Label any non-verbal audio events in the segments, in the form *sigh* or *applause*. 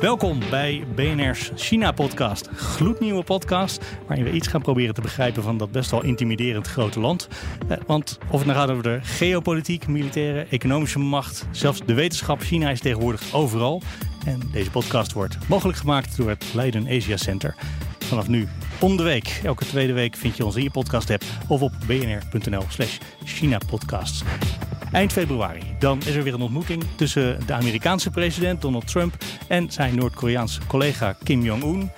Welkom bij BNR's China-podcast. Gloednieuwe podcast waarin we iets gaan proberen te begrijpen van dat best wel intimiderend grote land. Eh, want of het nou gaat over de geopolitiek, militaire, economische macht, zelfs de wetenschap, China is tegenwoordig overal. En deze podcast wordt mogelijk gemaakt door het Leiden Asia Center. Vanaf nu om de week. Elke tweede week vind je ons in je podcast app of op bnr.nl slash China-podcasts. Eind februari. Dan is er weer een ontmoeting tussen de Amerikaanse president Donald Trump en zijn Noord-Koreaanse collega Kim Jong-un.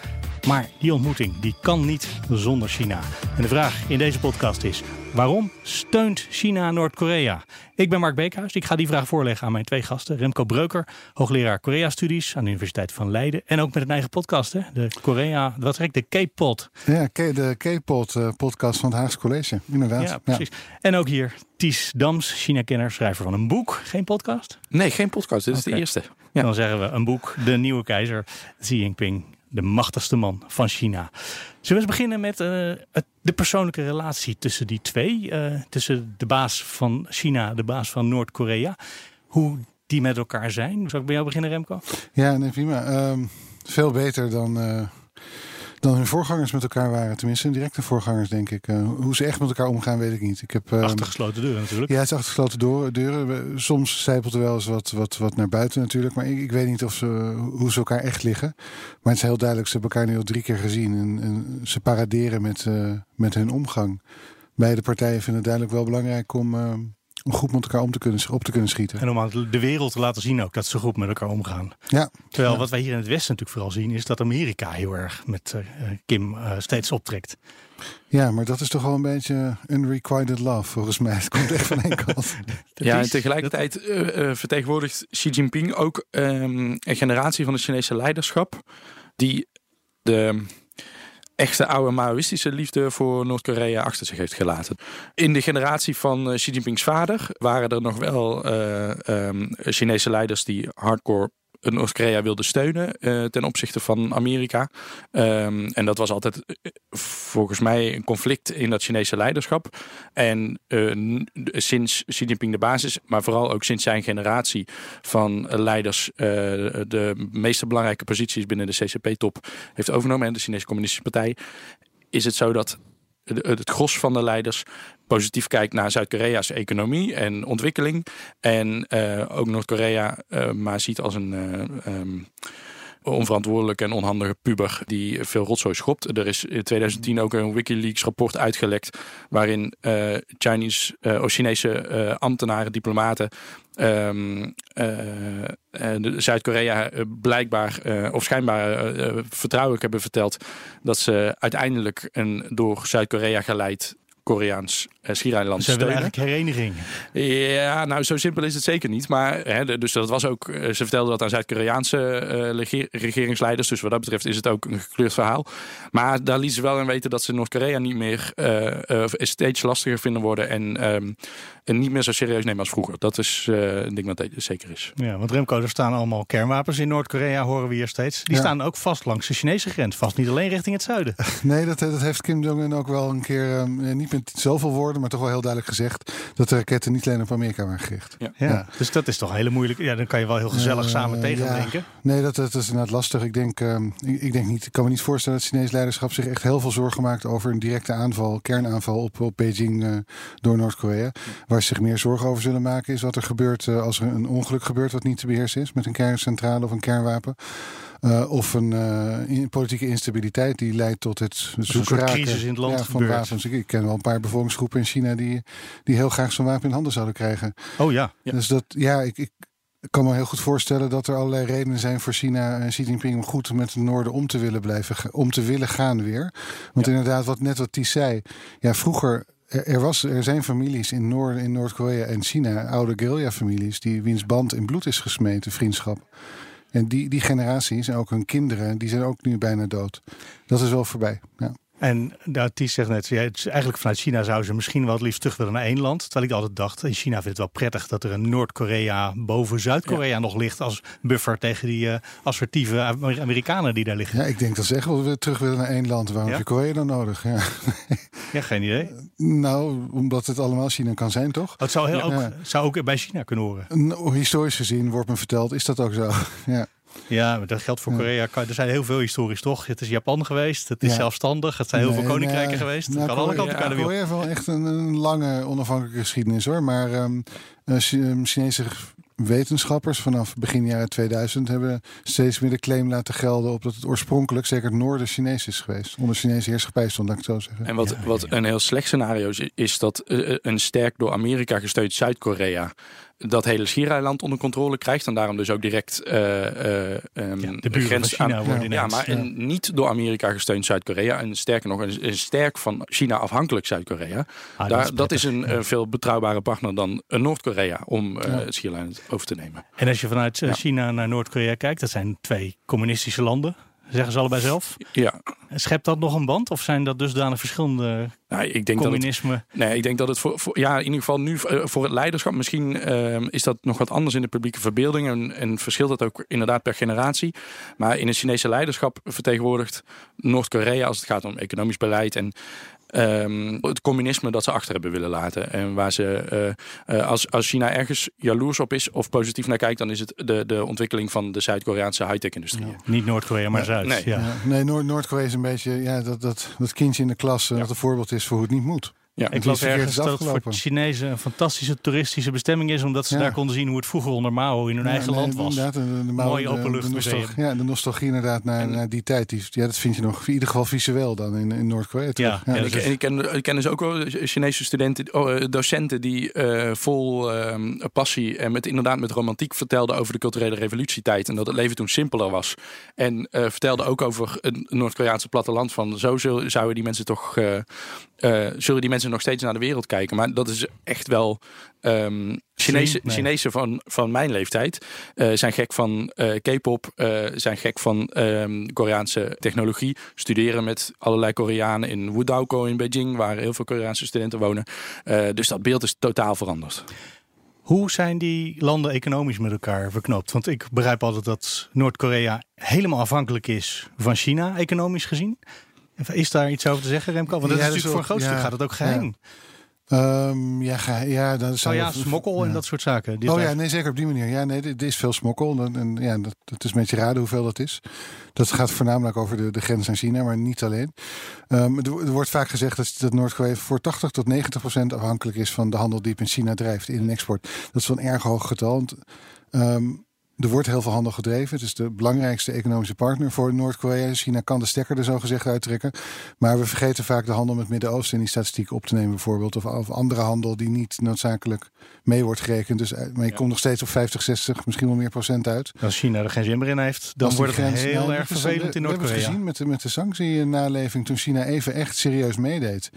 Maar die ontmoeting die kan niet zonder China. En de vraag in deze podcast is: waarom steunt China Noord-Korea? Ik ben Mark Beekhuis. Ik ga die vraag voorleggen aan mijn twee gasten. Remco Breuker, hoogleraar Korea-studies aan de Universiteit van Leiden. En ook met een eigen podcast, hè? de Korea, wat zeg ik, de K-pod. Ja, de K-pod uh, podcast van het Haagse College, inderdaad. Ja, precies. En ook hier Ties Dams, China-kenner, schrijver van een boek. Geen podcast? Nee, geen podcast. Dit is de eerste. Ja. Dan zeggen we een boek, De Nieuwe Keizer, Xi Jinping de machtigste man van China. Zullen we eens beginnen met uh, de persoonlijke relatie tussen die twee? Uh, tussen de baas van China, de baas van Noord-Korea. Hoe die met elkaar zijn. Zal ik bij jou beginnen, Remco? Ja, nee, prima. Um, veel beter dan, uh, dan hun voorgangers met elkaar waren. Tenminste, directe voorgangers, denk ik. Uh, hoe ze echt met elkaar omgaan, weet ik niet. Ik heb, uh, achter gesloten deuren natuurlijk. Ja, het is achter gesloten deuren. Soms zijpelt er wel eens wat, wat, wat naar buiten natuurlijk. Maar ik, ik weet niet of ze, hoe ze elkaar echt liggen. Maar het is heel duidelijk, ze hebben elkaar nu al drie keer gezien. En, en ze paraderen met, uh, met hun omgang. Beide partijen vinden het duidelijk wel belangrijk om om goed met elkaar om te kunnen, op te kunnen schieten. En om aan de wereld te laten zien ook dat ze goed met elkaar omgaan. Ja. Terwijl ja. wat wij hier in het Westen natuurlijk vooral zien... is dat Amerika heel erg met uh, Kim uh, steeds optrekt. Ja, maar dat is toch wel een beetje unrequited love volgens mij. Het komt echt van één *laughs* kant. ja, en tegelijkertijd uh, vertegenwoordigt Xi Jinping ook um, een generatie van het Chinese leiderschap... die de echte oude Maoïstische liefde voor Noord-Korea achter zich heeft gelaten. In de generatie van Xi Jinpings vader waren er nog wel uh, um, Chinese leiders die hardcore Noord-Korea wilden steunen uh, ten opzichte van Amerika. Um, en dat was altijd uh, volgens mij een conflict in dat Chinese leiderschap. En uh, sinds Xi Jinping de basis, maar vooral ook sinds zijn generatie van leiders de meeste belangrijke posities binnen de CCP-top heeft overgenomen en de Chinese Communistische Partij, is het zo dat het gros van de leiders positief kijkt naar Zuid-Korea's economie en ontwikkeling. En uh, ook Noord-Korea uh, maar ziet als een uh, um, onverantwoordelijke en onhandige puber die veel rotzooi schopt. Er is in 2010 ook een Wikileaks rapport uitgelekt waarin uh, Chinese, uh, of Chinese uh, ambtenaren, diplomaten um, Zuid-Korea blijkbaar of schijnbaar vertrouwelijk hebben verteld dat ze uiteindelijk een door Zuid-Korea geleid Koreaans schiereiland Ze willen eigenlijk hereniging. Ja, nou zo simpel is het zeker niet. Maar hè, dus dat was ook. Ze vertelden dat aan Zuid-Koreaanse uh, regeringsleiders. Dus wat dat betreft is het ook een gekleurd verhaal. Maar daar lieten ze wel in weten dat ze Noord-Korea niet meer uh, steeds lastiger vinden worden en, um, en niet meer zo serieus nemen als vroeger. Dat is een ding wat zeker is. Ja, want Remco, er staan allemaal kernwapens in Noord-Korea, horen we hier steeds. Die ja. staan ook vast langs de Chinese grens, vast niet alleen richting het zuiden. Nee, dat, dat heeft Kim Jong-un ook wel een keer um, niet met zoveel woorden, maar toch wel heel duidelijk gezegd dat de raketten niet alleen op Amerika waren gericht. Ja. Ja. ja. Dus dat is toch hele moeilijk. Ja, dan kan je wel heel gezellig uh, samen tegendenken. Ja. Nee, dat, dat is inderdaad lastig. Ik denk, um, ik, ik, denk niet, ik kan me niet voorstellen dat het Chinees leiderschap zich echt heel veel zorgen maakt over een directe aanval, kernaanval op, op Beijing uh, door Noord-Korea. Waar ze zich meer zorgen over zullen maken is wat er gebeurt uh, als er een ongeluk gebeurt wat niet te beheersen is met een kerncentrale of een kernwapen. Uh, of een uh, politieke instabiliteit die leidt tot het zoeken crisis in het land ja, van wapens. Ik, ik, ken wel een paar bevolkingsgroepen in China die, die heel graag zo'n wapen in handen zouden krijgen. Oh ja. ja. Dus dat, ja, ik, ik kan me heel goed voorstellen dat er allerlei redenen zijn voor China en Xi Jinping om goed met het noorden om te willen blijven, om te willen gaan weer. Want ja. inderdaad, wat net wat Ties zei, ja, vroeger er, was, er zijn families in, Noord, in Noord-Korea en China, oude guerrilla-families, die wiens band in bloed is gesmeten, vriendschap. En die, die generaties en ook hun kinderen, die zijn ook nu bijna dood. Dat is wel voorbij. Ja. En de artiest zegt net, ja, het is eigenlijk vanuit China zou ze misschien wel het liefst terug willen naar één land. Terwijl ik altijd dacht, in China vindt het wel prettig dat er een Noord-Korea boven Zuid-Korea nog ligt als buffer tegen die uh, assertieve Amerikanen die daar liggen. Ja, ik denk dat ze echt wel weer terug willen naar één land. Waarom ja? heb je Korea dan nodig? Ja. *laughs* ja, geen idee. Nou, omdat het allemaal China kan zijn, toch? Het zou, heel ook, zou ook bij China kunnen horen. Historisch gezien wordt me verteld, is dat ook zo. *laughs* ja. Ja, maar dat geldt voor Korea. Er zijn heel veel historisch toch. Het is Japan geweest, het is zelfstandig, het zijn heel veel koninkrijken geweest. Het nou, kan alle kanten ja, Korea heeft wel echt een, een, lange onafhankelijke geschiedenis hoor. Maar um, Chinese wetenschappers vanaf begin jaren 2000 hebben steeds meer de claim laten gelden op dat het oorspronkelijk zeker het noorden Chinees is geweest. Onder Chinese heerschappij stond, dat ik zo zeggen. En wat, wat een heel slecht scenario is, is dat eh, een sterk door Amerika gesteund Zuid-Korea dat hele schiereiland onder controle krijgt. En daarom dus ook direct uh, uh, um, de grens China aan, Ja, maar niet door Amerika gesteund Zuid-Korea. En sterker nog, een, sterk van China afhankelijk Zuid-Korea. Ah, dat, dat, is een, een, veel betrouwbare partner dan Noord-Korea om uh, het schiereiland over te nemen. En als je vanuit China naar Noord-Korea kijkt, dat zijn twee communistische landen zeggen ze allebei zelf. Ja. Schept dat nog een band of zijn dat dusdanig verschillende nou, ik denk communisme? Dat het, nee, ik denk dat het voor, voor, ja, in ieder geval nu eh, voor het leiderschap, misschien uh, is dat nog wat anders in de publieke verbeelding en, en verschilt dat ook inderdaad per generatie. Maar in het Chinese leiderschap vertegenwoordigt Noord-Korea als het gaat om economisch beleid en um, het communisme dat ze achter hebben willen laten. En waar ze, uh, als, als China ergens jaloers op is of positief naar kijkt, dan is het de, de ontwikkeling van de Zuid-Koreaanse high-tech-industrie. Niet Noord-Korea, maar Zuid. Nee, ja. nee Noord-Korea is een beetje ja, dat, dat, dat kindje in de klas dat een voorbeeld is voor hoe het niet moet. Ja, ik las ergens dat het voor Chinezen een fantastische toeristische bestemming is, omdat ze daar konden zien hoe het vroeger onder Mao in hun eigen land was. Inderdaad, de, de Mooi openluchtmuseum. Ja, de nostalgie inderdaad naar, naar die tijd. Die, ja, dat vind je nog in ieder geval visueel dan in, in Noord-Korea. Ja, ja, ik, ik, ken, ik ken dus ook wel Chinese studenten, oh, eh, docenten die uh, vol uh, passie en met, inderdaad met romantiek vertelden over de culturele revolutietijd en dat het leven toen simpeler was. En uh, vertelden ook over het Noord-Koreaanse platteland van zo zouden die mensen toch uh, zullen die mensen nog steeds naar de wereld kijken. Maar dat is echt wel. Um, Chinese, Chinezen van, van mijn leeftijd uh, zijn gek van uh, K-pop, zijn gek van um, Koreaanse technologie. Studeren met allerlei Koreanen in Wudao in Beijing, waar heel veel Koreaanse studenten wonen. dus dat beeld is totaal veranderd. Hoe zijn die landen economisch met elkaar verknoopt? Want ik begrijp altijd dat Noord-Korea helemaal afhankelijk is van China, economisch gezien. Is daar iets over te zeggen, Remco? Want dat is natuurlijk voor een groot stuk gaat het ook geheim. Um, ja, ja, dat is oh ja, smokkel en dat soort zaken. oh ja, nee, zeker op die manier. Ja, nee, er is veel smokkel. En, en ja, dat, dat, is een beetje raden hoeveel dat is. Dat gaat voornamelijk over de, de grens aan China, maar niet alleen. Um, er, er, wordt vaak gezegd dat, dat Noord-Korea voor 80 tot 90 procent afhankelijk is van de handel die het in China drijft in export. Dat is wel een erg hoog getal. Want, um, er wordt heel veel handel gedreven. Het is de belangrijkste economische partner voor Noord-Korea. China kan de stekker er zo gezegd uittrekken. Maar we vergeten vaak de handel met Midden-Oosten in die statistiek op te nemen, bijvoorbeeld. Of, of, andere handel die niet noodzakelijk mee wordt gerekend. Dus, eh, maar je komt nog steeds op 50, 60, misschien wel meer procent uit. Als China er geen zin meer in heeft, dan wordt het heel erg vervelend in Noord-Korea. We hebben het gezien met de, met de sanctie-naleving toen China even echt serieus meedeed.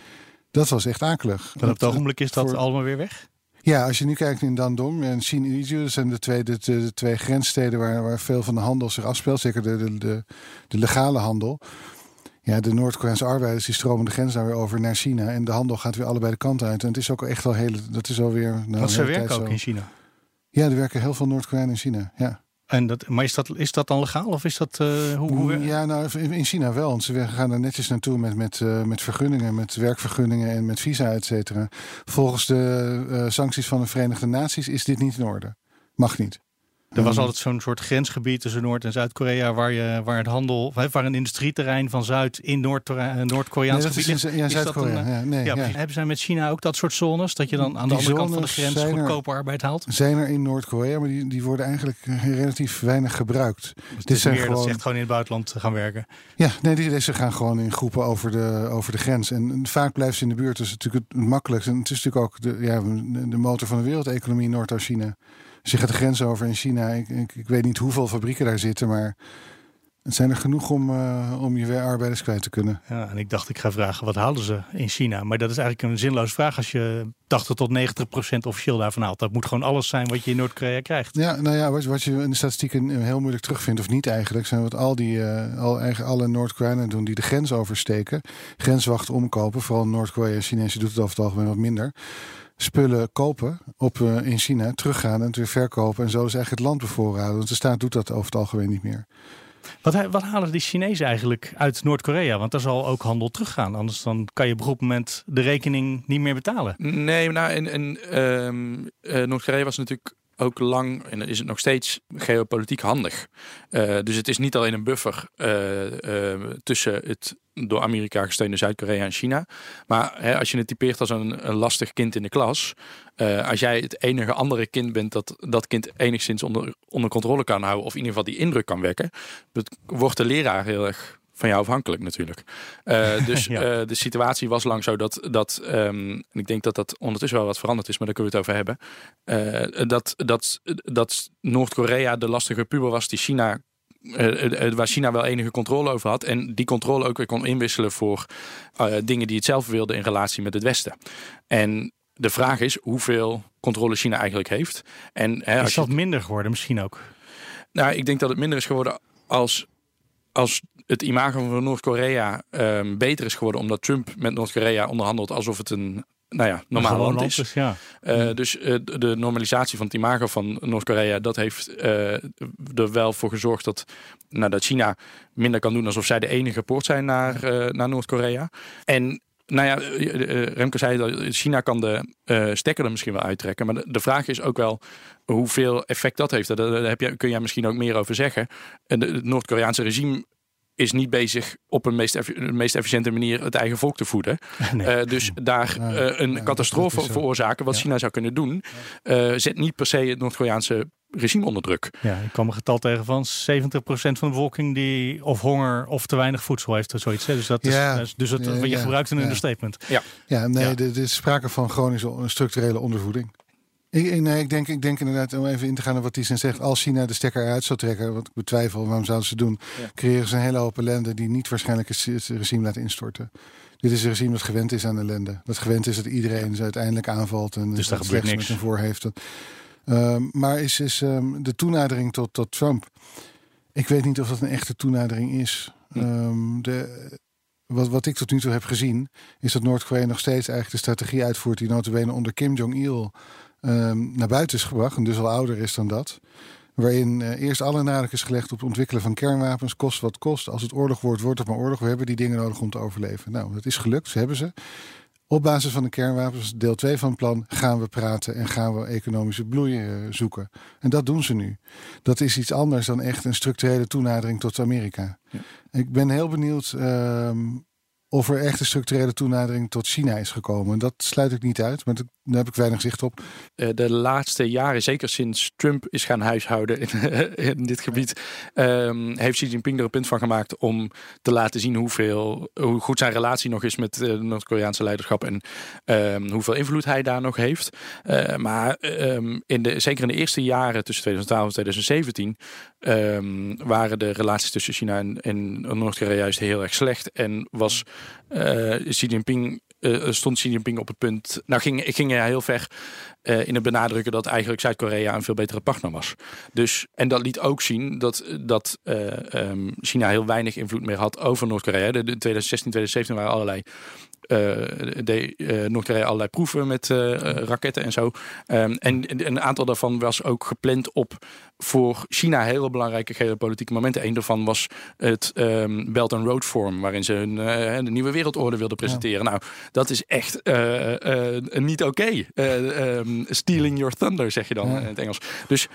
Dat was echt akelig. Dan op het ogenblik is dat allemaal weer weg? Ja, als je nu kijkt in Dandong en Xinjiang, dat zijn de twee, de, de, twee grenssteden waar, waar veel van de handel zich afspeelt. Zeker de, de, de, de legale handel. Ja, de Noord-Koreaanse arbeiders die stromen de grens daar weer over naar China. En de handel gaat weer allebei de kanten uit. En het is ook echt wel hele. Dat is alweer. Nou, Want ze werken ook in China. Ja, er werken heel veel Noord-Koreanen in China. Ja. En dat, maar is dat, is dat dan legaal of is dat uh, hoe, hoe, Ja, nou in China wel. Want ze gaan er netjes naartoe met, met, uh, met vergunningen, met werkvergunningen en met visa, et cetera. Volgens de uh, sancties van de Verenigde Naties is dit niet in orde. Mag niet. Er was altijd zo'n soort grensgebied tussen Noord- en Zuid-Korea, waar, je, waar het handel, waar een industrieterrein van Zuid in Noord-Koreaans nee, gebied is. Ja, Zuid-Korea. Ja, nee, ja, Hebben zij met China ook dat soort zones, dat je dan aan de andere kant van de grens goedkope arbeid haalt? Zijn er in Noord-Korea, maar die, die worden eigenlijk relatief weinig gebruikt. Dus Dit zijn gewoon, dat ze echt gewoon in het buitenland gaan werken. Ja, nee, die, deze gaan gewoon in groepen over de, over de grens. En, vaak blijven ze in de buurt. Dat is natuurlijk het, makkelijkste. En het is natuurlijk ook de, ja, de motor van de wereldeconomie, Noord-China. Dus je gaat de grens over in China. Ik, ik, ik, weet niet hoeveel fabrieken daar zitten, maar Het zijn er genoeg om, uh, om je arbeiders kwijt te kunnen. Ja, en ik dacht, ik ga vragen, wat halen ze in China? Maar dat is eigenlijk een zinloze vraag als je 80 tot 90 procent officieel daarvan haalt. Dat moet gewoon alles zijn wat je in Noord-Korea krijgt. Ja, nou ja, wat, wat je in de statistieken heel moeilijk terugvindt, of niet eigenlijk, zijn wat al die, uh, al, alle Noord-Koreanen doen die de grens oversteken. Grenswachten omkopen, vooral Noord-Korea en Chinezen doet het over het algemeen wat minder spullen kopen op, uh, in China, teruggaan en het weer verkopen. En zo is eigenlijk het land bevoorraden. Want de staat doet dat over het algemeen niet meer. Wat, wat halen die Chinezen eigenlijk uit Noord-Korea? Want daar zal ook handel teruggaan. Anders dan kan je op een goed moment de rekening niet meer betalen. Nee, nou, en, en uh, Noord-Korea was natuurlijk ook lang en is het nog steeds geopolitiek handig. Uh, dus het is niet alleen een buffer uh, uh, tussen het door Amerika gesteunde Zuid-Korea en China. Maar hè, als je het typeert als een, een lastig kind in de klas. als jij het enige andere kind bent dat dat kind enigszins onder, onder controle kan houden. Of in ieder geval die indruk kan wekken. wordt de leraar heel erg van jou afhankelijk natuurlijk. Uh, *laughs* dus uh, de situatie was lang zo dat, dat um, ik denk dat dat ondertussen wel wat veranderd is, maar daar kunnen we het over hebben. Uh, dat dat, dat Noord-Korea de lastige puber was die China waar China wel enige controle over had. En die controle ook weer kon inwisselen voor dingen die het zelf wilde in relatie met het Westen. En de vraag is hoeveel controle China eigenlijk heeft. En, hè, is dat minder geworden misschien ook? Nou, ik denk dat het minder is geworden als als het imago van Noord-Korea um, beter is geworden omdat Trump met Noord-Korea onderhandelt alsof het een nou ja, normaal land is. is ja. uh, dus uh, de normalisatie van het imago van Noord-Korea, dat heeft uh, er wel voor gezorgd dat, nou, dat China minder kan doen alsof zij de enige poort zijn naar, naar Noord-Korea. En nou ja, Remke zei dat China kan de stekker er misschien wel uittrekken. Maar de, de, vraag is ook wel hoeveel effect dat heeft. Daar, heb je, kun jij misschien ook meer over zeggen. Het Noord-Koreaanse regime is niet bezig op een meest, meest efficiënte manier het eigen volk te voeden. *laughs* Nee. Uh, dus daar uh, een ja, catastrofe veroorzaken, wat ja. China zou kunnen doen, uh, zet niet per se het Noord-Koreaanse regime onder druk. Ja, ik kwam een getal tegen van 70% van de bevolking die of honger of te weinig voedsel heeft of zoiets. Dus dat is, ja, dus dat, ja, je gebruikt een understatement. Ja, ja nee, er is sprake van chronische structurele ondervoeding. Ik, nee, ik, denk, ik denk inderdaad, om even in te gaan op wat Thyssen zegt. Als China de stekker uit zou trekken, wat ik betwijfel, waarom zouden ze doen? Ja. Creëren ze een hele hoop ellende die niet waarschijnlijk het regime laat instorten. Dit is een regime dat gewend is aan ellende. Dat gewend is dat iedereen ze uiteindelijk aanvalt en dus daar gebeurt niks met voor heeft. Um, maar is, is um, de toenadering tot, tot Trump. Ik weet niet of dat een echte toenadering is. Um, de, wat, wat ik tot nu toe heb gezien, is dat Noord-Korea nog steeds eigenlijk de strategie uitvoert die notabene onder Kim Jong-il naar buiten is gebracht. En dus al ouder is dan dat. Waarin uh, eerst alle nadruk is gelegd op het ontwikkelen van kernwapens. Kost wat kost. Als het oorlog wordt, wordt het maar oorlog. We hebben die dingen nodig om te overleven. Nou, dat is gelukt. Ze hebben ze. Op basis van de kernwapens, deel 2 van het plan, gaan we praten en gaan we economische bloei uh, zoeken. En dat doen ze nu. Dat is iets anders dan echt een structurele toenadering tot Amerika. Ja. Ik ben heel benieuwd uh, of er echt een structurele toenadering tot China is gekomen. Dat sluit ik niet uit, maar daar heb ik weinig zicht op. Eh, de laatste jaren, zeker sinds Trump is gaan huishouden in, *laughs* in dit gebied, um, heeft Xi Jinping er een punt van gemaakt om te laten zien hoeveel, hoe goed zijn relatie nog is met het Noord-Koreaanse leiderschap en um, hoeveel invloed hij daar nog heeft. Uh, maar um, in de, zeker in de eerste jaren tussen 2012 en 2017 waren de relaties tussen China en, Noord-Korea juist heel erg slecht en was Xi Jinping stond Xi Jinping op het punt. Nou, ging, ging heel ver uh, in het benadrukken dat eigenlijk Zuid-Korea een veel betere partner was. Dus, en dat liet ook zien dat, dat uh, um, China heel weinig invloed meer had over Noord-Korea. In 2016, 2017 waren allerlei uh, de Noord-Korea allerlei proeven met raketten en zo. Um, en, en, een aantal daarvan was ook gepland op voor China hele belangrijke geopolitieke momenten. Een daarvan was het um, Belt and Road Forum, waarin ze hun de nieuwe wereldorde wilden presenteren. Ja. Nou, dat is echt niet oké. Okay. Um, stealing your thunder, zeg je dan ja. in het Engels. Dus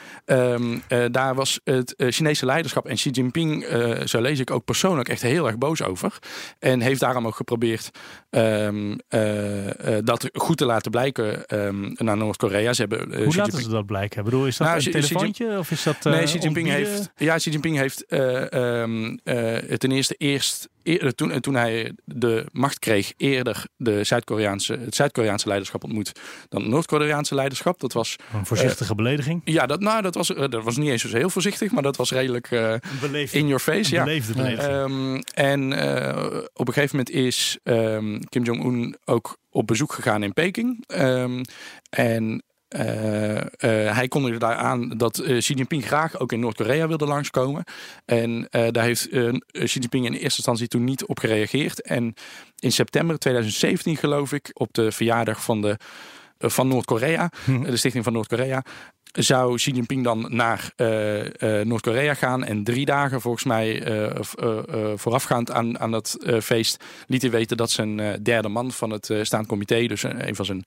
daar was het Chinese leiderschap en Xi Jinping, zo lees ik ook persoonlijk, echt heel erg boos over. En heeft daarom ook geprobeerd Um, uh, dat goed te laten blijken um, naar Noord-Korea. Ze hebben, Hoe laten ze dat blijken? Ik bedoel, is dat nou, een telefoontje of is dat Nee, Xi Jinping heeft, ja, Xi Jinping heeft ten eerste eerst toen, toen hij de macht kreeg, eerder de Zuid-Koreaanse, het Zuid-Koreaanse leiderschap ontmoet dan het Noord-Koreaanse leiderschap. Dat was een voorzichtige belediging. Ja, dat, nou, dat, was, dat was niet eens zo heel voorzichtig, maar dat was redelijk in your face. Ja. Um, en op een gegeven moment is um, Kim Jong-un ook op bezoek gegaan in Peking. Um, en uh, uh, hij kondigde daar aan dat uh, Xi Jinping graag ook in Noord-Korea wilde langskomen. En daar heeft Xi Jinping in eerste instantie toen niet op gereageerd. En in september 2017, geloof ik, op de verjaardag van, de, van Noord-Korea, hm. de Stichting van Noord-Korea, zou Xi Jinping dan naar Noord-Korea gaan. En drie dagen volgens mij voorafgaand aan, aan dat feest liet hij weten dat zijn derde man van het staand comité, dus een van zijn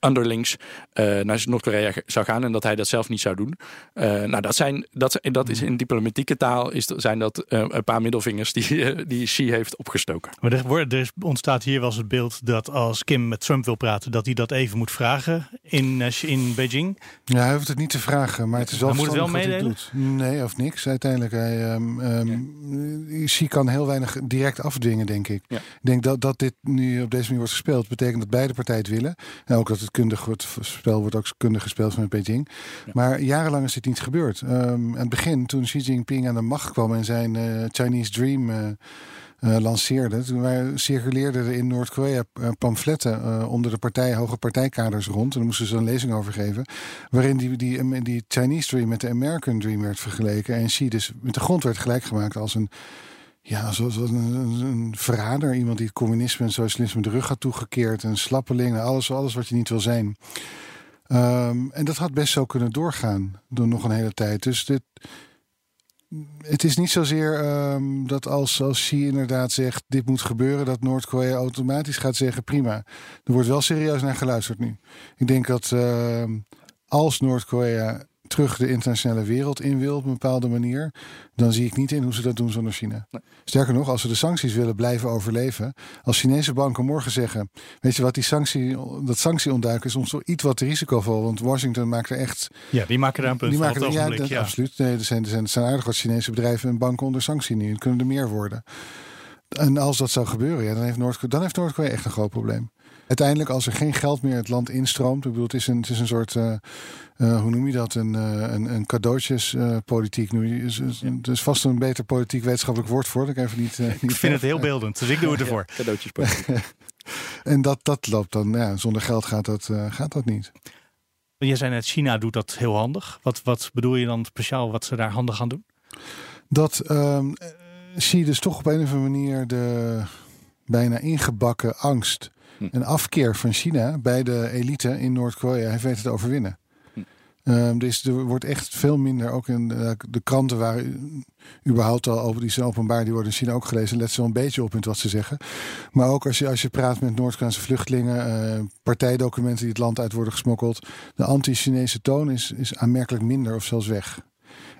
underlings uh, naar Noord-Korea zou gaan en dat hij dat zelf niet zou doen. Uh, nou, dat, zijn, dat, dat is in diplomatieke taal is, zijn dat uh, een paar middelvingers die, die Xi heeft opgestoken. Maar er, er, ontstaat hier wel eens het beeld dat als Kim met Trump wil praten, dat hij dat even moet vragen in, in Beijing. Ja, hij hoeft het niet te vragen, maar het is wel moet het wel meedelen? Nee, of niks. Uiteindelijk, hij, um, um, Xi kan heel weinig direct afdwingen, denk ik. Ja. Ik denk dat, dat dit nu op deze manier wordt gespeeld, betekent dat beide partijen het willen. En ook dat het kundig wordt, spel wordt ook kundig gespeeld vanuit Beijing. Maar jarenlang is dit niet gebeurd. Um, aan het begin, toen Xi Jinping aan de macht kwam en zijn uh, Chinese Dream uh, uh, lanceerde, toen wij circuleerden er in Noord-Korea pamfletten onder de partij, hoge partijkaders rond. En daar moesten ze een lezing over geven. Waarin die, die, die Chinese Dream met de American Dream werd vergeleken. En Xi dus met de grond werd gelijk gemaakt als een ja, zoals een, een, verrader. Iemand die het communisme en socialisme de rug had toegekeerd. Een slappeling, alles, alles wat je niet wil zijn. Um, en dat had best zo kunnen doorgaan door nog een hele tijd. Dus dit, het is niet zozeer um, dat als, als Xi inderdaad zegt... dit moet gebeuren, dat Noord-Korea automatisch gaat zeggen... prima. Er wordt wel serieus naar geluisterd nu. Ik denk dat uh, als Noord-Korea terug de internationale wereld in wil op een bepaalde manier, dan zie ik niet in hoe ze dat doen zonder China. Sterker nog, als ze de sancties willen blijven overleven, als Chinese banken morgen zeggen, weet je wat, die sanctie, dat sanctieontduiken is ons iets wat risicovol, want Washington maakt er echt. Ja, die maken er een punt die maken er, ja, ja, absoluut. Nee, er zijn, er zijn, er zijn aardig wat Chinese bedrijven en banken onder sanctie nu. Het kunnen er meer worden. En als dat zou gebeuren, ja, dan heeft Noord-Korea Noord echt een groot probleem uiteindelijk, als er geen geld meer het land instroomt, ik bedoel, het is een, het is een soort, uh, uh, hoe noem je dat, een, uh, een, een cadeautjespolitiek. nu is, is, is vast een beter politiek wetenschappelijk woord voor. Dat ik even niet. ik vind het heel beeldend, dus ik doe het ervoor. Ja, cadeautjespolitiek. *laughs* en dat, dat loopt dan, ja, zonder geld gaat dat, gaat dat niet. Je zei net, China doet dat heel handig. Wat, wat bedoel je dan speciaal wat ze daar handig aan doen? Dat um, zie je dus toch op een of andere manier de bijna ingebakken angst. Een afkeer van China bij de elite in Noord-Korea heeft weten te overwinnen. Hm. Um, dus er wordt echt veel minder, ook in de, de kranten waren überhaupt al over, die zijn openbaar, die worden in China ook gelezen, let ze wel een beetje op in wat ze zeggen. Maar ook als je, als je praat met Noord-Koreaanse vluchtelingen, uh, partijdocumenten die het land uit worden gesmokkeld, de anti-Chinese toon is, is aanmerkelijk minder of zelfs weg.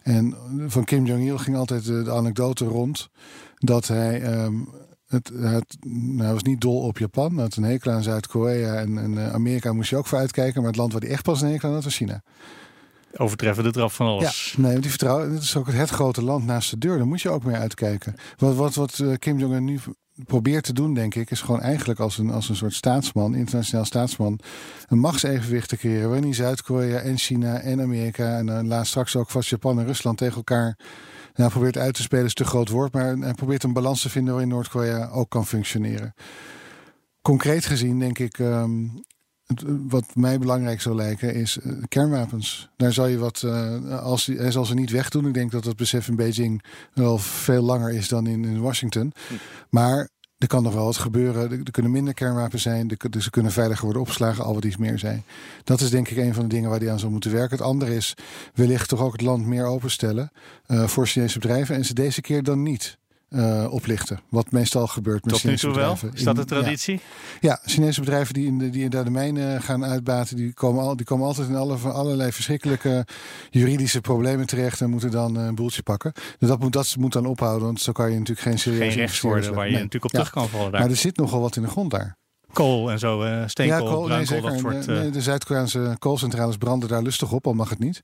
En van Kim Jong-il ging altijd de, de, anekdote rond dat hij um, het, het, nou, hij was niet dol op Japan. Hij had een hekel aan Zuid-Korea en, en uh, Amerika moest je ook voor uitkijken. Maar het land waar hij echt pas een hekel aan had was China. Overtreffen de trap van alles. Ja, nee, die vertrouwen. Het is ook het grote land naast de deur. Daar moet je ook mee uitkijken. Wat, wat, wat uh, Kim Jong-un nu probeert te doen, denk ik, is gewoon eigenlijk als een, als een soort staatsman, internationaal staatsman, een machtsevenwicht te creëren. Waarin Zuid-Korea en China en Amerika en uh, laat straks ook vast Japan en Rusland tegen elkaar nou, probeert uit te spelen is te groot woord, maar hij probeert een balans te vinden waarin Noord-Korea ook kan functioneren. Concreet gezien denk ik, um, het, wat mij belangrijk zou lijken, is uh, kernwapens. Daar zal je wat, uh, als hij zal ze niet wegdoen. Ik denk dat het besef in Beijing wel veel langer is dan in, in Washington. Hm. Maar er kan nog wel wat gebeuren. Er, kunnen minder kernwapens zijn. dus ze kunnen veiliger worden opgeslagen, al wat iets meer zijn. Dat is denk ik een van de dingen waar die aan zou moeten werken. Het andere is wellicht toch ook het land meer openstellen uh, voor Chinese bedrijven. En ze deze keer dan niet uh, oplichten. Wat meestal gebeurt met Tot Chinese nu toe bedrijven. wel? Is dat de traditie? Ja, ja Chinese bedrijven die in de, die daar de mijnen gaan uitbaten, die komen, al, die komen altijd in alle, allerlei verschrikkelijke juridische problemen terecht en moeten dan een boeltje pakken. Dus dat moet, dat moet dan ophouden, want zo kan je natuurlijk geen serieuze Geen worden waar je natuurlijk op terug kan vallen. Daar. Maar er zit nogal wat in de grond daar. Kool en zo, uh, steenkool, ja, kool, bruinkool, nee, dat soort... Nee, uh, de Zuid-Koreaanse koolcentrales branden daar lustig op, al mag het niet.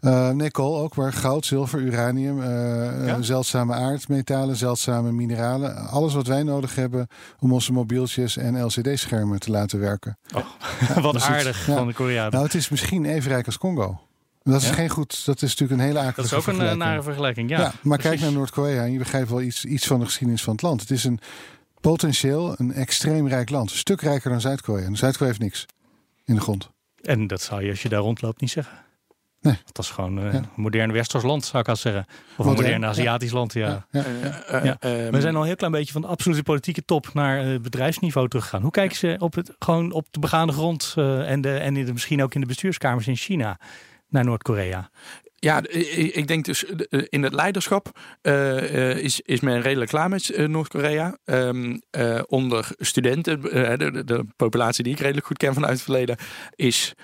Uh, nee, kool ook, maar goud, zilver, uranium, ja? zeldzame aardmetalen, zeldzame mineralen. Alles wat wij nodig hebben om onze mobieltjes en LCD-schermen te laten werken. Oh, *laughs* wat aardig het, van de Koreanen. Nou, het is misschien even rijk als Congo. Dat is geen goed, dat is natuurlijk een hele akelige Dat is ook een nare vergelijking, ja. ja maar kijk naar Noord-Korea en je begrijpt wel iets, iets van de geschiedenis van het land. Het is een potentieel een extreem rijk land. Een stuk rijker dan Zuid-Korea. En Zuid-Korea heeft niks in de grond. En dat zou je als je daar rondloopt niet zeggen. Nee. Dat is gewoon uh, ja. een modern westers land, zou ik al zeggen. Of een modern Aziatisch ja. land, ja. ja. Uh, uh, We zijn al een heel klein beetje van de absolute politieke top naar bedrijfsniveau teruggegaan. Hoe kijken ze op, het, gewoon op de begaande grond en, de, en in de, misschien ook in de bestuurskamers in China naar Noord-Korea? Ja, ik denk dus in het leiderschap uh, is, is men redelijk klaar met Noord-Korea. Uh, onder studenten, de, de, populatie die ik redelijk goed ken vanuit het verleden, is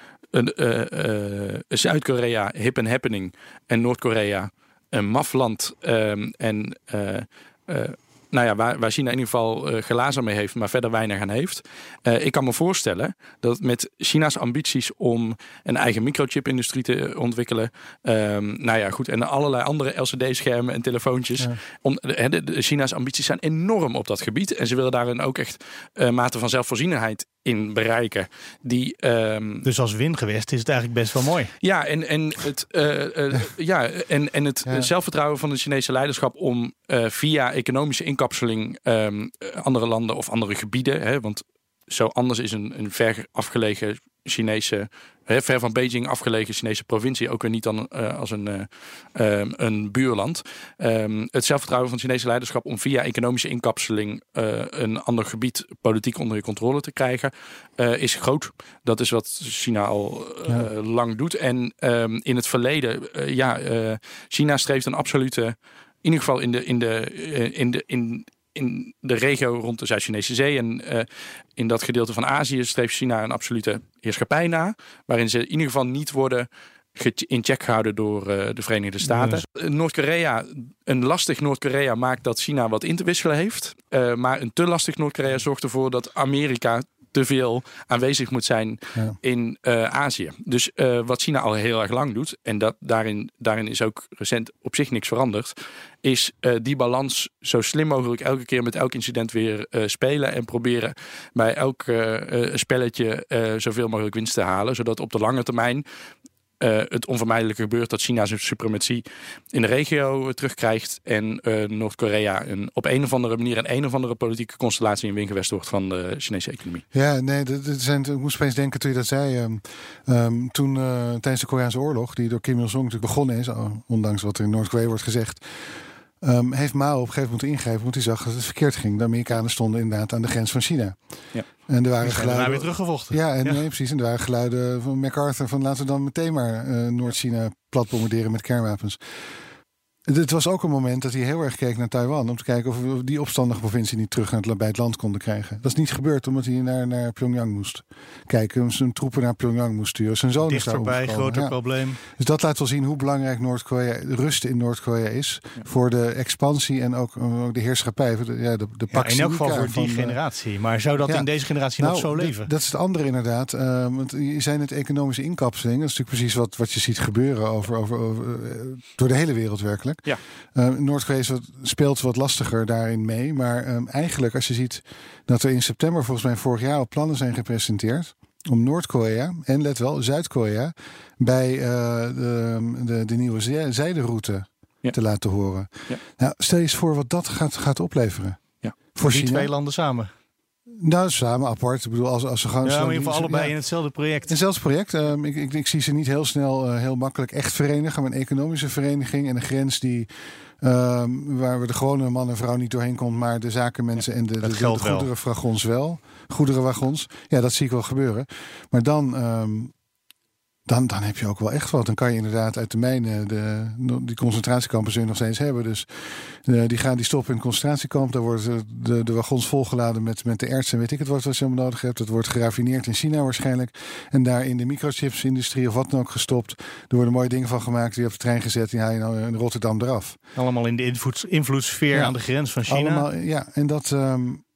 Zuid-Korea hip en happening en Noord-Korea een mafland. Um, en nou ja, waar, waar China in ieder geval uh, glazen mee heeft, maar verder weinig aan heeft. Uh, ik kan me voorstellen dat met China's ambities om een eigen microchip-industrie te ontwikkelen, um, nou ja, goed, en allerlei andere LCD-schermen en telefoontjes. Ja. Om, de, de, de, China's ambities zijn enorm op dat gebied en ze willen daarin ook echt uh, mate van zelfvoorzienendheid in bereiken. Die, um... Dus als wingewest is het eigenlijk best wel mooi. Ja, en, en het, uh, uh, ja, en, en het ja. zelfvertrouwen van het Chinese leiderschap om uh, via economische inkapseling um, andere landen of andere gebieden, hè, want zo anders is een, een ver afgelegen Chinese, hè, ver van Beijing afgelegen Chinese provincie ook weer niet dan uh, als een, uh, um, een buurland. Um, het zelfvertrouwen van het Chinese leiderschap om via economische inkapseling uh, een ander gebied politiek onder je controle te krijgen, is groot. Dat is wat China al ja. lang doet. En um, in het verleden, ja, China streeft een absolute, in ieder geval in de, in de, in de, in, in de regio rond de Zuid-Chinese Zee en uh, in dat gedeelte van Azië streeft China een absolute heerschappij na, waarin ze in ieder geval niet worden in check gehouden door uh, de Verenigde Staten. Yes. Noord-Korea, een lastig Noord-Korea maakt dat China wat in te wisselen heeft, uh, maar een te lastig Noord-Korea zorgt ervoor dat Amerika te veel aanwezig moet zijn ja. in uh, Azië. Dus uh, wat China al heel erg lang doet, en dat, daarin, daarin is ook recent op zich niks veranderd, is uh, die balans zo slim mogelijk elke keer met elk incident weer spelen en proberen bij elk spelletje zoveel mogelijk winst te halen, zodat op de lange termijn uh, het onvermijdelijk gebeurt dat China zijn suprematie in de regio terugkrijgt en uh, Noord-Korea een, op een of andere manier een een of andere politieke constellatie in wingewest wordt van de Chinese economie. Ja, nee, dat zijn, ik moest opeens denken toen je dat zei. Um, um, toen tijdens de Koreaanse oorlog, die door Kim Il-sung natuurlijk begonnen is, ondanks wat er in Noord-Korea wordt gezegd. Um, heeft Mao op een gegeven moment ingrijpen, want hij zag dat het verkeerd ging. De Amerikanen stonden inderdaad aan de grens van China. Ja. En er waren geluiden. weer teruggevochten. Ja, en ja. Nee, precies. En er waren geluiden van MacArthur van laten we dan meteen maar uh, Noord-China plat bombarderen met kernwapens. Het was ook een moment dat hij heel erg keek naar Taiwan. Om te kijken of we die opstandige provincie niet terug naar het, bij het land konden krijgen. Dat is niet gebeurd omdat hij naar, naar Pyongyang moest kijken. Zijn troepen naar Pyongyang moest sturen. Zijn zoon Dichterbij, is groter ja. probleem. Dus dat laat wel zien hoe belangrijk Noord-Korea, rust in Noord-Korea is. Ja. Voor de expansie en ook, ook de heerschappij. De, ja, de, de ja, in elk geval voor die generatie. Maar zou dat in deze generatie nou, nog zo leven? Dat is het andere inderdaad. Uh, want je zei het economische inkapseling. Dat is natuurlijk precies wat, wat je ziet gebeuren over, over, over, door de hele wereld werkelijk. Ja. Uh, Noord-Korea speelt wat lastiger daarin mee. Maar um, eigenlijk, als je ziet dat er in september volgens mij vorig jaar al plannen zijn gepresenteerd. om Noord-Korea en let wel Zuid-Korea bij uh, de, de, de, nieuwe zijderoute ja. te laten horen. Ja. Nou, stel je eens voor wat dat gaat, gaat opleveren. Ja. Voor die twee landen samen. Nou, samen, apart. Ik bedoel, als, als ze gewoon... Ja, in ieder geval allebei ja. in hetzelfde project. Hetzelfde project. Um, ik, ik, ik, zie ze niet heel snel, uh, heel makkelijk echt verenigen. Maar een economische vereniging en een grens die... Um, waar we de gewone man en vrouw niet doorheen komt, maar de zakenmensen ja, en de, de, de, de goederenwagons wel. Goederenwagons. Ja, dat zie ik wel gebeuren. Maar dan, um, dan, dan heb je ook wel echt wat. Dan kan je inderdaad uit de mijnen de, die concentratiekampen zul je nog steeds hebben. Dus de, die gaan die stoppen in het concentratiekamp. Daar worden de, de wagons volgeladen met, met de erts en weet ik het wat, wat je allemaal nodig hebt. Dat wordt geraffineerd in China waarschijnlijk. En daar in de microchipsindustrie of wat dan ook gestopt. Er worden mooie dingen van gemaakt. Die op de trein gezet. Die haal je nou in Rotterdam eraf. Allemaal in de invloeds, invloedssfeer ja, aan de grens van China. Allemaal, ja, en dat... Um,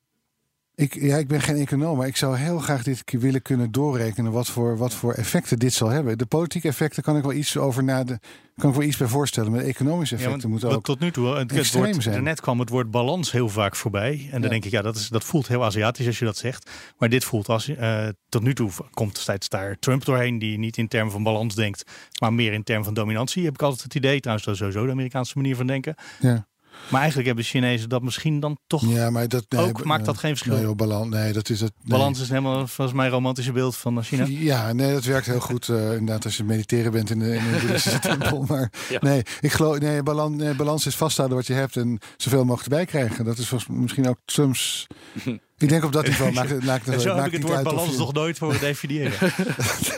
Ik, ja, ik ben geen econoom, maar ik zou heel graag dit keer willen kunnen doorrekenen wat voor, wat voor effecten dit zal hebben. De politieke effecten kan ik wel iets over na de, kan ik wel iets bij voorstellen. Maar de economische effecten moeten ook tot nu toe het, extreem woord, zijn. Net kwam het woord balans heel vaak voorbij. En dan denk ik, ja, dat, is, dat voelt heel Aziatisch als je dat zegt. Maar dit voelt als, uh, tot nu toe komt steeds daar Trump doorheen, die niet in termen van balans denkt, maar meer in termen van dominantie. Heb ik altijd het idee, trouwens, dat is sowieso de Amerikaanse manier van denken. Ja. Maar eigenlijk hebben Chinezen dat misschien dan toch ja, maar dat, nee, ook. Maakt dat geen verschil? Nee, balans, nee dat is het. Nee. Balans is helemaal volgens mij romantische beeld van China. *laughs* Ja, nee, dat werkt heel goed uh, inderdaad als je mediteren bent in de, in de *laughs* tempel. Maar ja. nee, ik geloof, nee balans, nee, balans is vasthouden wat je hebt en zoveel mogelijk erbij krijgen. Dat is misschien ook Trumps... *laughs* Ik denk op dat niveau maakt het, maakt het, en zo maakt heb ik het woord balans toch nooit voor definiëren.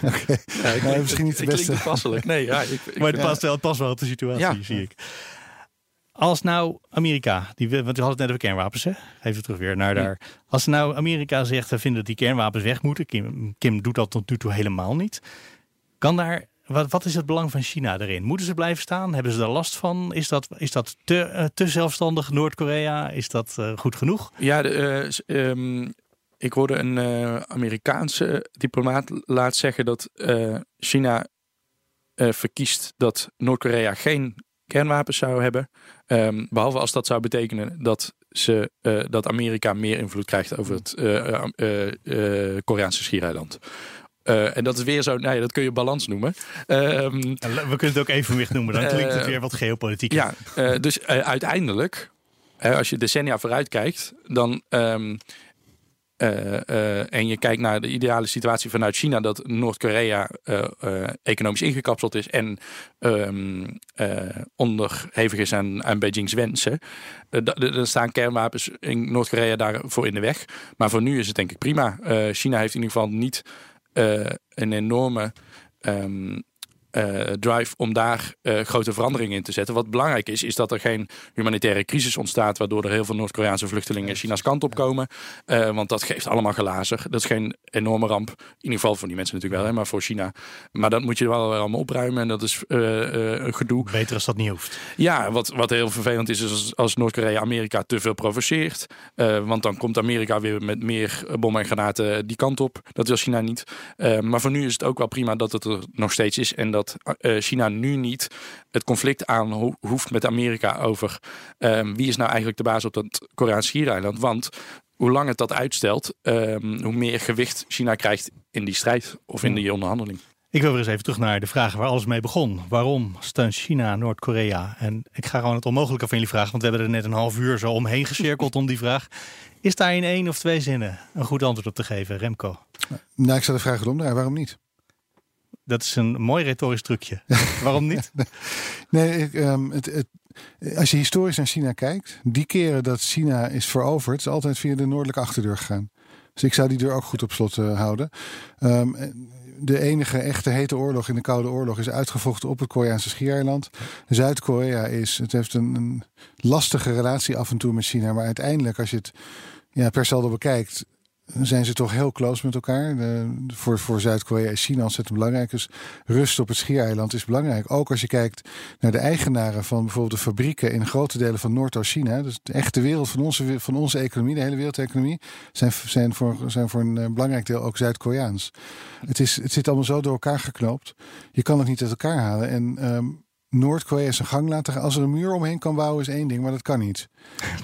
okay. ja, ik nee, misschien niet de beste. Klinkt passelijk. Nee, ja, ik, ik, maar het past, wel, het past wel op de situatie, ja. zie ik. Als nou Amerika, die, want we hadden het net over kernwapens, hè? even terug weer naar daar. Als nou Amerika zegt, we vinden dat die kernwapens weg moeten. Kim, Kim doet dat tot nu toe helemaal niet. Kan daar, wat, wat is het belang van China erin? Moeten ze blijven staan? Hebben ze daar last van? Is dat, is dat te, uh, te zelfstandig, Noord-Korea? Is dat uh, goed genoeg? Ja, de, uh, um, ik hoorde een Amerikaanse diplomaat laat zeggen dat China verkiest dat Noord-Korea geen kernwapens zou hebben. Um, behalve als dat zou betekenen dat, ze, uh, dat Amerika meer invloed krijgt over het uh, Koreaanse schiereiland. en dat is weer zo, nou ja, dat kun je balans noemen. Um, we kunnen het ook evenwicht noemen, dan klinkt het weer wat geopolitiek. Ja, dus uiteindelijk, als je decennia vooruit kijkt, dan um, uh, en je kijkt naar de ideale situatie vanuit China, dat Noord-Korea uh, economisch ingekapseld is en um, onderhevig is aan, aan Beijing's wensen. Er staan kernwapens in Noord-Korea daarvoor in de weg. Maar voor nu is het denk ik prima. China heeft in ieder geval niet een enorme. Um, uh, drive om daar uh, grote veranderingen in te zetten. Wat belangrijk is, is dat er geen humanitaire crisis ontstaat, waardoor er heel veel Noord-Koreaanse vluchtelingen China's kant op komen. Uh, want dat geeft allemaal glazen. Dat is geen enorme ramp. In ieder geval voor die mensen natuurlijk wel, hè, maar voor China. Maar dat moet je wel allemaal opruimen en dat is een gedoe. Beter als dat niet hoeft. Ja, wat, wat heel vervelend is, is als, als Noord-Korea Amerika te veel provoceert. want dan komt Amerika weer met meer bommen en granaten die kant op. Dat wil China niet. maar voor nu is het ook wel prima dat het er nog steeds is en dat uh, China nu niet het conflict aan hoeft met Amerika over um, wie is nou eigenlijk de baas op dat Koreaanse schiereiland. Want hoe lang het dat uitstelt, um, hoe meer gewicht China krijgt in die strijd of in die onderhandeling. Ik wil weer eens even terug naar de vraag waar alles mee begon. Waarom steunt China Noord-Korea? En ik ga gewoon het onmogelijke van jullie vragen, want we hebben er net een half uur zo omheen gecirkeld om die vraag. Is daar in één of twee zinnen een goed antwoord op te geven, Remco? Nou, ik zou de vraag omdraaien. Waarom niet? Dat is een mooi retorisch trucje. Waarom niet? *laughs* nee, um, het, het, als je historisch naar China kijkt, die keren dat China is veroverd, is altijd via de noordelijke achterdeur gegaan. Dus ik zou die deur ook goed op slot uh, houden. Um, de enige echte hete oorlog in de Koude Oorlog is uitgevochten op het Koreaanse schiereiland. Zuid-Korea is, het heeft een, een, lastige relatie af en toe met China, maar uiteindelijk als je het ja, per saldo bekijkt, zijn ze toch heel close met elkaar. De, voor voor Zuid-Korea is China ontzettend belangrijk. Dus rust op het schiereiland is belangrijk. Ook als je kijkt naar de eigenaren van bijvoorbeeld de fabrieken in grote delen van Noordoost-China. Dus de echte wereld van onze, van onze economie, de hele wereldeconomie, zijn, zijn, voor, zijn voor een eh, belangrijk deel ook Zuid-Koreaans. Het, is, het zit allemaal zo door elkaar geknoopt. Je kan het niet uit elkaar halen. En um, Noord-Korea zijn gang laten gaan. Als er een muur omheen kan bouwen is één ding, maar dat kan niet.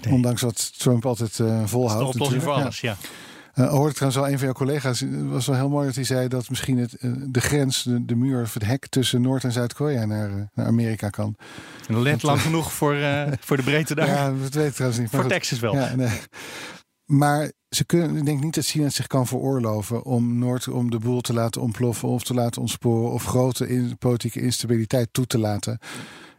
Nee. Ondanks wat Trump altijd uh, volhoudt. Dat is de oplossing voor alles, ja. ja. Uh, hoorde ik trouwens wel een van jouw collega's. Het was wel heel mooi dat hij zei dat misschien het, uh, de grens, de, de muur of het hek tussen Noord- en Zuid-Korea naar, uh, naar Amerika kan. En dat let lang genoeg voor, *laughs* voor de breedte daar. Ja, dat weet ik trouwens niet. Maar voor Texas wel. Ja, nee. Maar ze kunnen, ik denk niet dat China zich kan veroorloven om Noord om de boel te laten ontploffen of te laten ontsporen of grote in, politieke instabiliteit toe te laten.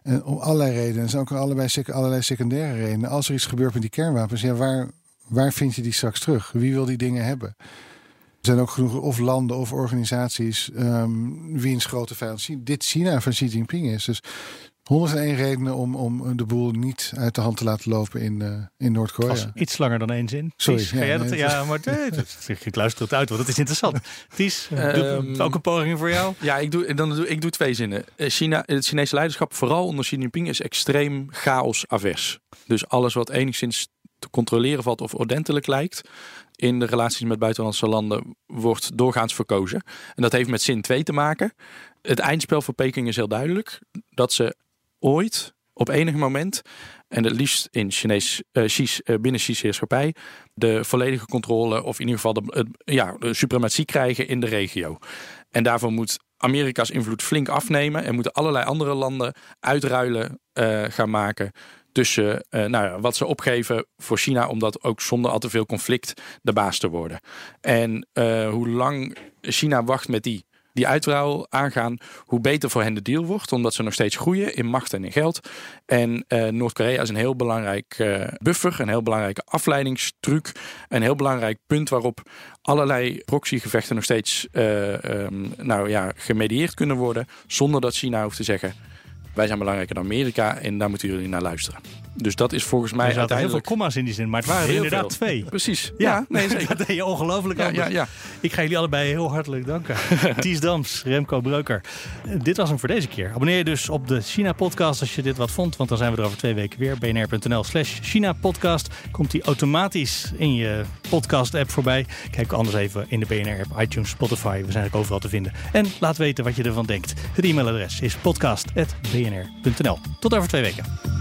En om allerlei redenen. Er zijn ook allebei, allerlei secundaire redenen. Als er iets gebeurt met die kernwapens, ja, waar, waar vind je die straks terug? Wie wil die dingen hebben? Er zijn ook genoeg of landen of organisaties um, wiens grote vijand dit China van Xi Jinping is. Dus 101 redenen om, om de boel niet uit de hand te laten lopen in, uh, in Noord-Korea. Iets langer dan één zin. Sorry. Ties, ja, dat, ja, maar ik luister het uit, want dat is interessant. *laughs* Ties, um, ook een poging voor jou? Ja, ik doe, dan doe, ik doe twee zinnen. China, het Chinese leiderschap, vooral onder Xi Jinping, is extreem chaos-avers. Dus alles wat enigszins te controleren valt of ordentelijk lijkt in de relaties met buitenlandse landen wordt doorgaans verkozen. En dat heeft met zin 2 te maken. Het eindspel voor Peking is heel duidelijk. Dat ze ooit op enig moment, en het liefst in Chinees, uh, Chi's, uh, binnen Chinese heerschappij, de volledige controle of in ieder geval de, ja, de suprematie krijgen in de regio. En daarvoor moet Amerika's invloed flink afnemen en moeten allerlei andere landen uitruilen uh, gaan maken tussen uh, nou, wat ze opgeven voor China, om dat ook zonder al te veel conflict de baas te worden. En uh, hoe lang China wacht met die die uitruil aangaan, hoe beter voor hen de deal wordt. Omdat ze nog steeds groeien in macht en in geld. En uh, Noord-Korea is een heel belangrijk buffer, een heel belangrijke afleidingstruc. Een heel belangrijk punt waarop allerlei proxygevechten nog steeds um, nou, ja, gemedieerd kunnen worden. Zonder dat China hoeft te zeggen wij zijn belangrijker dan Amerika en daar moeten jullie naar luisteren. Dus dat is volgens mij. Er zaten heel veel comma's in die zin, maar het waren er inderdaad veel. twee. Precies. Ja, ja nee, *laughs* zeker. dat deed je ongelooflijk ja, ja, ja, Ik ga jullie allebei heel hartelijk danken. *laughs* Ties Dams, Remco Breuker. Dit was hem voor deze keer. Abonneer je dus op de China-podcast als je dit wat vond, want dan zijn we er over twee weken weer. bnr.nl slash China-podcast. Komt die automatisch in je podcast-app voorbij. Kijk anders even in de BNR-app, iTunes, Spotify. We zijn ook overal te vinden. En laat weten wat je ervan denkt. Het e-mailadres is podcast.bnr.nl. Tot over twee weken.